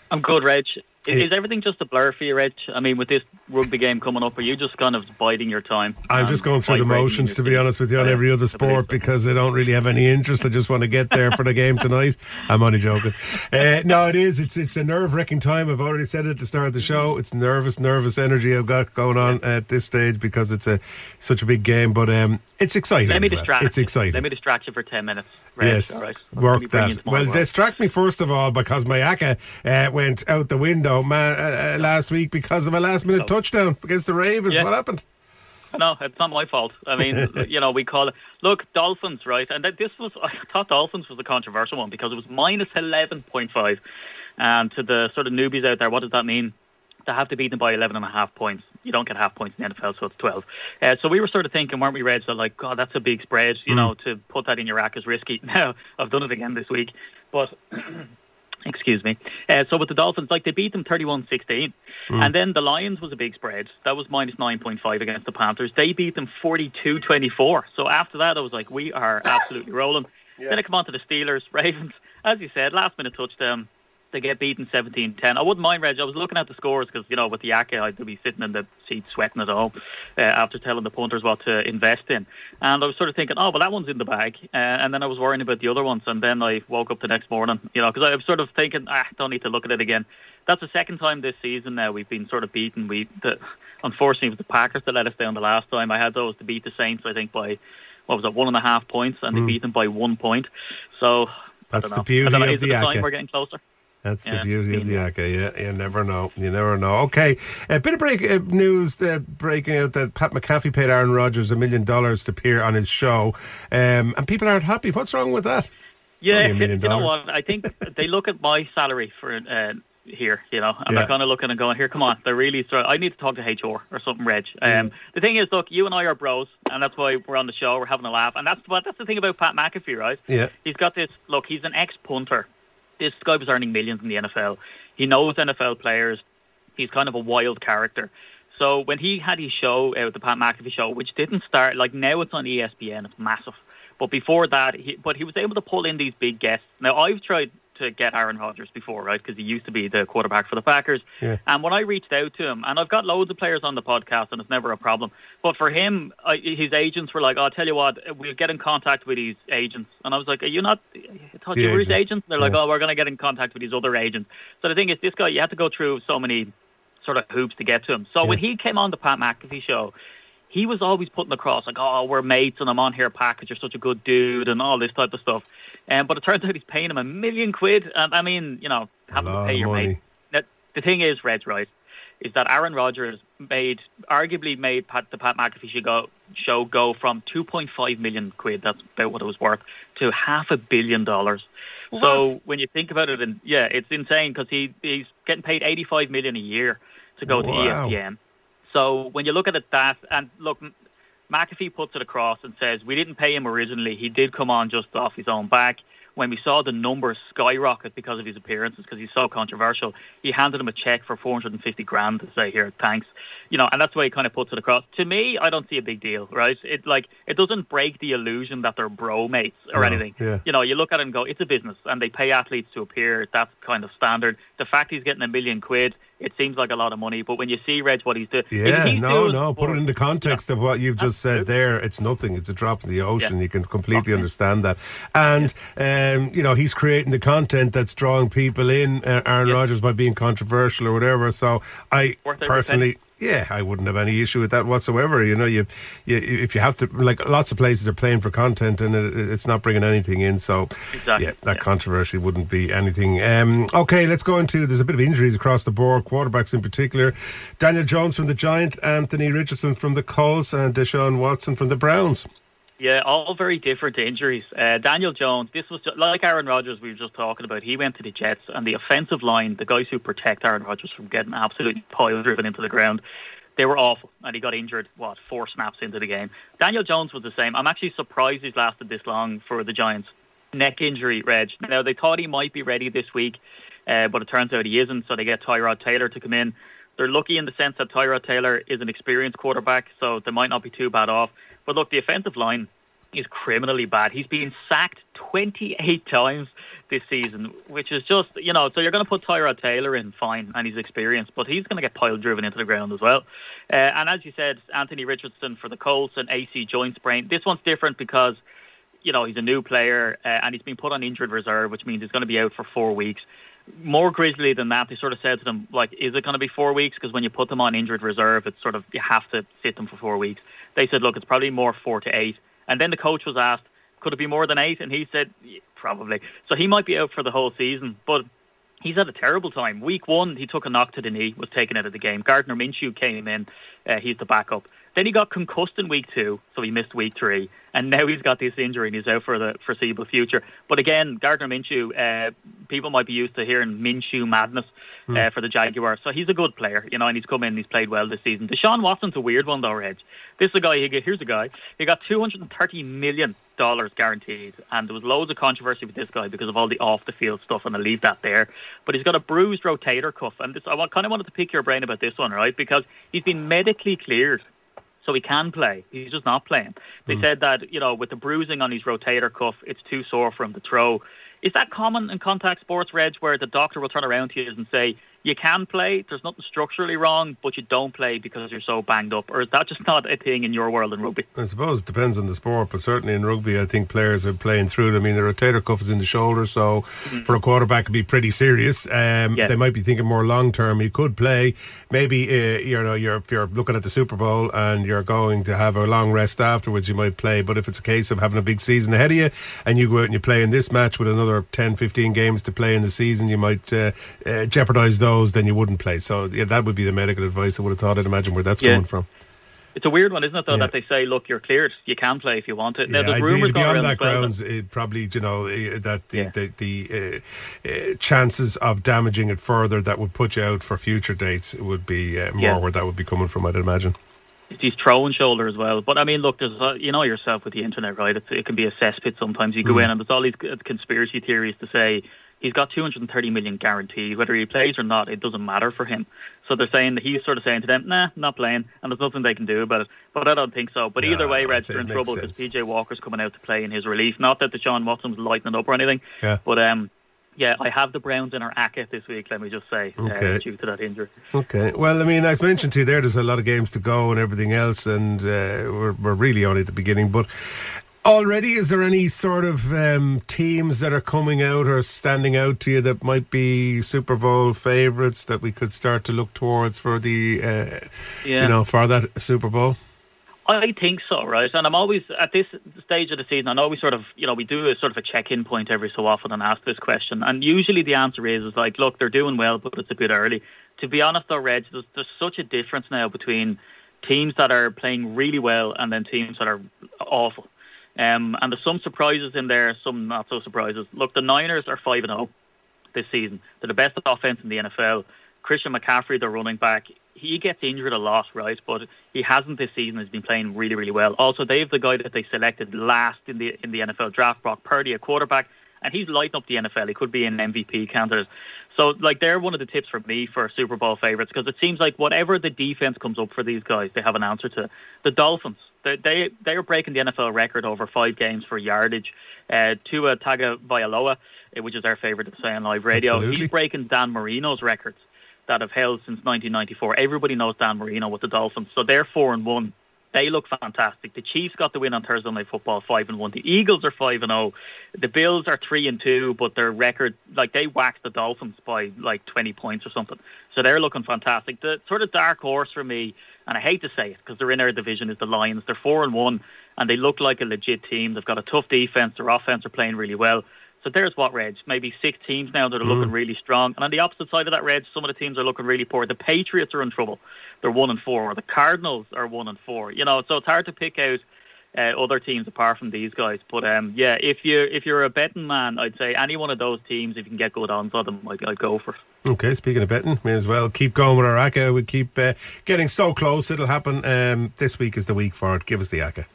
I'm good, Reg. Is, is, everything just a blur for you, Reg? I mean, with this rugby game coming up, are you just kind of biding your time? I'm just going through the motions, to be honest with you, on every other sport because I don't really have any interest. I just want to get there for the game tonight. I'm only joking. Uh, no, it is. It's it's a nerve wracking time. I've already said it at the start of the show. It's nervous, nervous energy I've got going on at this stage because it's a such a big game. But um, it's exciting. Let me well. distract. It's exciting. Let me distract you for ten minutes. Reg. Yes, right. work that. Well, distract me first of all because my ACCA uh, went out the window man, uh, uh, last week because of a last minute touchdown against the Ravens. Yeah. What happened? No, it's not my fault. I mean, you know, we call it. Look, Dolphins, right? And this was, I thought Dolphins was a controversial one because it was minus 11.5. And to the sort of newbies out there, what does that mean? They have to beat them by 11 and a half points. You don't get half points in the NFL, so it's 12. Uh, so we were sort of thinking, weren't we, Reds, that like, God, that's a big spread. You mm. know, to put that in your rack is risky. Now, I've done it again this week. But Excuse me. Uh, so with the Dolphins, like they beat them 31-16. Mm. And then the Lions was a big spread. That was minus 9.5 against the Panthers. They beat them 42-24. So after that, I was like, we are absolutely rolling. Yeah. Then I come on to the Steelers, Ravens. As you said, last minute touchdown they get beaten 17-10. I wouldn't mind, Reg. I was looking at the scores because, you know, with the ACCA, I'd be sitting in the seat sweating at home uh, after telling the punters what to invest in. And I was sort of thinking, oh, well, that one's in the bag. Uh, and then I was worrying about the other ones. And then I woke up the next morning, you know, because I was sort of thinking, ah, don't need to look at it again. That's the second time this season now we've been sort of beaten. We, the, unfortunately, it was the Packers that let us down the last time. I had those to beat the Saints, I think, by, what was it, one and a half points, and mm. they beat them by one point. So, that's the beauty of the ACCA. We're getting closer. That's the beauty of the ACCA. Yeah, you never know. You never know. Okay, a bit of break uh, news uh, breaking out that Pat McAfee paid Aaron Rodgers a million dollars to appear on his show, um, and people aren't happy. What's wrong with that? Yeah, you know what? I think they look at my salary for uh, here, you know, and yeah. they're kind of looking and going, "Here, come on, they're really." Str- I need to talk to HR or something, Reg. Um, mm. The thing is, look, you and I are bros, and that's why we're on the show. We're having a laugh, and that's what that's the thing about Pat McAfee, right? Yeah, he's got this. Look, he's an ex punter this guy was earning millions in the NFL. He knows NFL players. He's kind of a wild character. So when he had his show, uh, the Pat McAfee show, which didn't start like now it's on ESPN, it's massive. But before that, he, but he was able to pull in these big guests. Now I've tried to get Aaron Rodgers before, right? Because he used to be the quarterback for the Packers. Yeah. And when I reached out to him, and I've got loads of players on the podcast, and it's never a problem. But for him, I, his agents were like, "Oh, I'll tell you what, we'll get in contact with his agents." And I was like, "Are you not? I thought The you were his agents, agents." They're like, yeah. "Oh, we're going to get in contact with his other agents." So the thing is, this guy, you have to go through so many sort of hoops to get to him. So when he came on the Pat McAfee show, he was always putting across like, "Oh, we're mates, and I'm on here, Pat, 'cause you're such a good dude," and all this type of stuff. Um, but it turns out he's paying him a million quid. And I mean, you know, having to pay your money. mate. Now, the thing is, Red's right, is that Aaron Rodgers made, arguably made Pat, the Pat McAfee show go, show go from 2.5 million quid, that's about what it was worth, to half a billion dollars. So when you think about it, and yeah, it's insane because he, he's getting paid 85 million a year to go Wow. to ESPN. So when you look at it, that and look, McAfee puts it across and says we didn't pay him originally. He did come on just off his own back. When we saw the numbers skyrocket because of his appearances, because he's so controversial, he handed him a check for 450 grand to say, "Here, thanks." You know, and that's why he kind of puts it across. To me, I don't see a big deal, right? It like it doesn't break the illusion that they're bro mates or No, anything. yeah. You know, you look at it and go, "It's a business," and they pay athletes to appear. That's kind of standard. The fact he's getting a million quid, it seems like a lot of money, but when you see Reg what he's doing, Yeah, he's no, doing no. Put it in the context of what you've just said there. It's nothing. It's a drop in the ocean. Yeah. You can completely understand that. And, um, you know, he's creating the content that's drawing people in, uh, Aaron Rodgers, by being controversial or whatever. So I Worth personally. Yeah, I wouldn't have any issue with that whatsoever. You know, you, you if you have to, like lots of places are playing for content and it, it's not bringing anything in. So, Exactly, yeah, that controversy wouldn't be anything. Um, okay, let's go into. There's a bit of injuries across the board, quarterbacks in particular. Daniel Jones from the Giant, Anthony Richardson from the Colts, and Deshaun Watson from the Browns. Yeah, all very different injuries. Uh, Daniel Jones, this was just, like Aaron Rodgers we were just talking about. He went to the Jets, and the offensive line, the guys who protect Aaron Rodgers from getting absolutely pile driven into the ground, they were awful, and he got injured. What four snaps into the game? Daniel Jones was the same. I'm actually surprised he's lasted this long for the Giants. Neck injury, Reg. Now they thought he might be ready this week, uh, but it turns out he isn't. So they get Tyrod Taylor to come in. They're lucky in the sense that Tyrod Taylor is an experienced quarterback, so they might not be too bad off. But look, the offensive line is criminally bad. He's been sacked 28 times this season, which is just, you know, so you're going to put Tyrod Taylor in, fine, and he's experienced, but he's going to get pile driven into the ground as well. Uh, and as you said, Anthony Richardson for the Colts and AC joint sprain. This one's different because, you know, he's a new player uh, and he's been put on injured reserve, which means he's going to be out for four weeks more grisly than that, they sort of said to them, like, is it going to be four weeks? Because when you put them on injured reserve, it's sort of, you have to sit them for four weeks. They said, look, it's probably more four to eight. And then the coach was asked, could it be more than eight? And he said, "Yeah, probably. So he might be out for the whole season. But he's had a terrible time. Week one, he took a knock to the knee, was taken out of the game. Gardner Minshew came in. Uh, he's the backup. Then he got concussed in week two, so he missed week three. And now he's got this injury and he's out for the foreseeable future. But again, Gardner Minshew, uh, people might be used to hearing Minshew madness uh, for the Jaguars. So he's a good player, you know, and he's come in and he's played well this season. Deshaun Watson's a weird one, though, Reg. This is a guy, he here's a guy, he got $230 million guaranteed. And there was loads of controversy with this guy because of all the off the field stuff, and I'll leave that there. But he's got a bruised rotator cuff. And this, I kind of wanted to pick your brain about this one, right? Because he's been medically cleared so he can play. He's just not playing. They hmm. said that, you know, with the bruising on his rotator cuff, it's too sore for him to throw. Is that common in contact sports, Reg, where the doctor will turn around to you and say, you can play, there's nothing structurally wrong, but you don't play because you're so banged up? Or is that just not a thing in your world in rugby? I suppose it depends on the sport, but certainly in rugby, I think players are playing through it. I mean, the rotator cuff is in the shoulder, so for a quarterback, it could be pretty serious. Um, Yeah. They might be thinking more long term. He could play. Maybe uh, you know, you're if you're looking at the Super Bowl and you're going to have a long rest afterwards, you might play. But if it's a case of having a big season ahead of you, and you go out and you play in this match with another 10, 15 games to play in the season, you might uh, uh, jeopardise those. Then you wouldn't play. So yeah, that would be the medical advice. I would have thought. I'd imagine where that's Yeah. coming from. It's a weird one, isn't it, though, Yeah. that they say, look, you're cleared. You can play if you want it. now, Yeah, there's rumours beyond that well grounds, it probably you know eh, that the the, the uh, uh, chances of damaging it further that would put you out for future dates would be uh, more Yeah. where that would be coming from. I'd imagine. It's his throwing shoulder as well. But I mean, look, there's uh, you know yourself with the internet, right? It's, it can be a cesspit sometimes. You go Mm. in and there's all these conspiracy theories to say he's got 230 million guaranteed, whether he plays or not, it doesn't matter for him. So they're saying that he's sort of saying to them, nah, not playing, and there's nothing they can do about it. But I don't think so. But either way, it they're in trouble because PJ Walker's coming out to play in his relief. Not that Deshaun Watson's lighting up or anything, Yeah. but um, Yeah, I have the Browns in our ACA this week. Let me just say, Okay. uh, due to that injury. Okay. Well, I mean, as mentioned to you there, there's a lot of games to go and everything else, and uh, we're, we're really only at the beginning. But already, is there any sort of um, teams that are coming out or standing out to you that might be Super Bowl favourites that we could start to look towards for the, uh, Yeah. you know, for that Super Bowl? I think so, right? And I'm always at this stage of the season. I always sort of, you know, we do a sort of a check-in point every so often and ask this question. And usually the answer is, is like, look, they're doing well, but it's a bit early. To be honest, though, Reg, there's, there's such a difference now between teams that are playing really well and then teams that are awful. Um, and there's some surprises in there, some not so surprises. Look, the Niners are five and zero this season. They're the best offense in the NFL. Christian McCaffrey, the running back, he gets injured a lot, right? But he hasn't this season. He's been playing really, really well. Also, they have the guy that they selected last in the in the NFL draft, Brock Purdy, a quarterback, and he's lighting up the NFL. He could be an MVP candidate. So, like, they're one of the tips for me for Super Bowl favorites because it seems like whatever the defense comes up for these guys, they have an answer to. The Dolphins, they they, they are breaking the NFL record over five games for yardage. Uh, Tua Tagovailoa, uh, which is our favorite to say on live radio, Absolutely. he's breaking Dan Marino's records that have held since 1994. Everybody knows Dan Marino with the Dolphins, so they're four and one. They look fantastic. The Chiefs got the win on Thursday Night Football, five and one. The Eagles are five and zero. The Bills are three and two, but their record, like they whacked the Dolphins by like 20 points or something. So they're looking fantastic. The sort of dark horse for me, and I hate to say it because they're in our division, is the Lions. They're four and one, and they look like a legit team. They've got a tough defense. Their offense are playing really well. So there's what, Reg. Maybe six teams now that are looking really strong. And on the opposite side of that, Reg, some of the teams are looking really poor. The Patriots are in trouble. They're one and four. The Cardinals are one and four. You know, so it's hard to pick out uh, other teams apart from these guys. But um, yeah, if you if you're a betting man, I'd say any one of those teams, if you can get good odds on them, I'd, I'd go for. it. Okay, speaking of betting, may as well keep going with our ACA. We keep uh, getting so close. It'll happen. Um, this week is the week for it. Give us the ACA.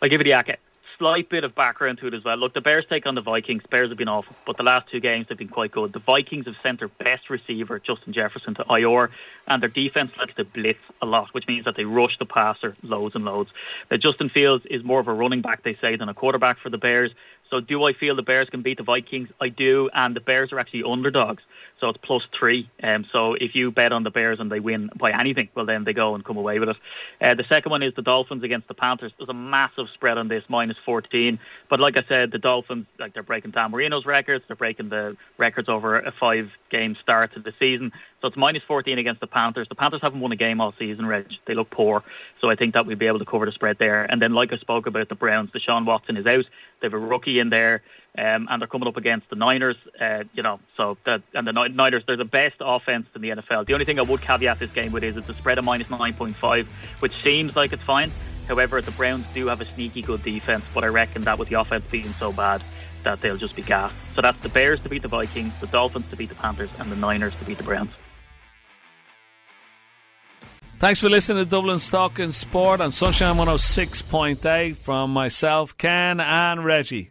I'll give you the ACA. Slight bit of background to it as well. Look, the Bears take on the Vikings. Bears have been awful, but the last two games they've been quite good. The Vikings have sent their best receiver, Justin Jefferson, to IR, and their defense likes to blitz a lot, which means that they rush the passer loads and loads. Uh, Justin Fields is more of a running back, they say, than a quarterback for the Bears. So do I feel the Bears can beat the Vikings? I do, and the Bears are actually underdogs. So it's plus three. Um, so if you bet on the Bears and they win by anything, well then they go and come away with it. Uh, the second one is the Dolphins against the Panthers. There's a massive spread on this, minus 14. But like I said, the Dolphins, like they're breaking Dan Marino's records. They're breaking the records over a five-game start to the season. So it's minus 14 against the Panthers. The Panthers haven't won a game all season, Reg. They look poor. So I think that we'd be able to cover the spread there. And then like I spoke about the Browns, Deshaun Watson is out. They have a rookie in there. Um, and they're coming up against the Niners, uh, you know. So that and the Niners, they're the best offense in the NFL. The only thing I would caveat this game with is it's a spread of minus nine point five, which seems like it's fine. However, the Browns do have a sneaky good defense, but I reckon that with the offense being so bad, that they'll just be gassed. So that's the Bears to beat the Vikings, the Dolphins to beat the Panthers, and the Niners to beat the Browns. Thanks for listening to Dublin's Talking Sport on Sunshine 106.8 from myself, Ken, and Reggie.